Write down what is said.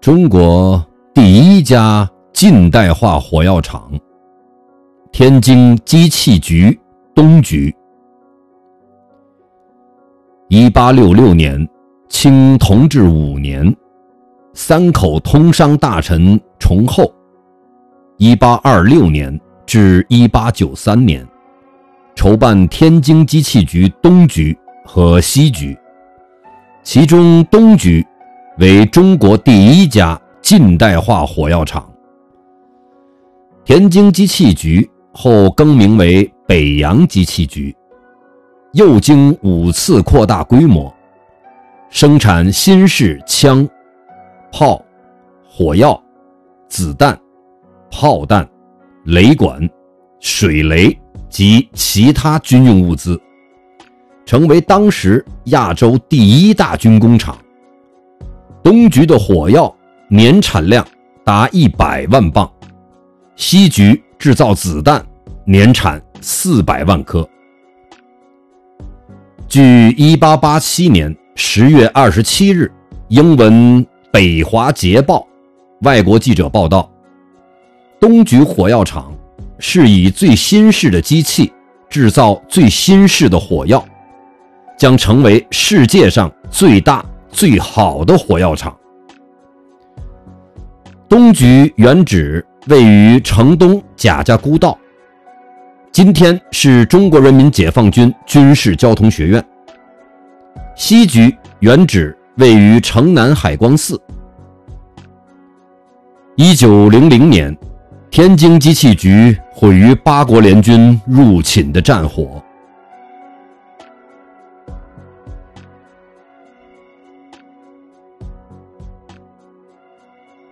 中国第一家近代化火药厂——天津机器局东局。一八六六年，清同治五年，三口通商大臣崇厚。一八二六年至一八九三年，筹办天津机器局东局和西局，其中东局为中国第一家近代化火药厂。天津机器局后更名为北洋机器局，又经五次扩大规模，生产新式枪、炮、火药、子弹。炮弹、雷管、水雷及其他军用物资，成为当时亚洲第一大军工厂。东局的火药年产量达一百万磅，西局制造子弹年产四百万颗。据1887年10月27日英文《北华捷报》外国记者报道。东局火药厂是以最新式的机器制造最新式的火药，将成为世界上最大最好的火药厂。东局原址位于城东贾家沽道，今天是中国人民解放军军事交通学院。西局原址位于城南海光寺。一九零零年。天津机器局毁于八国联军入侵的战火。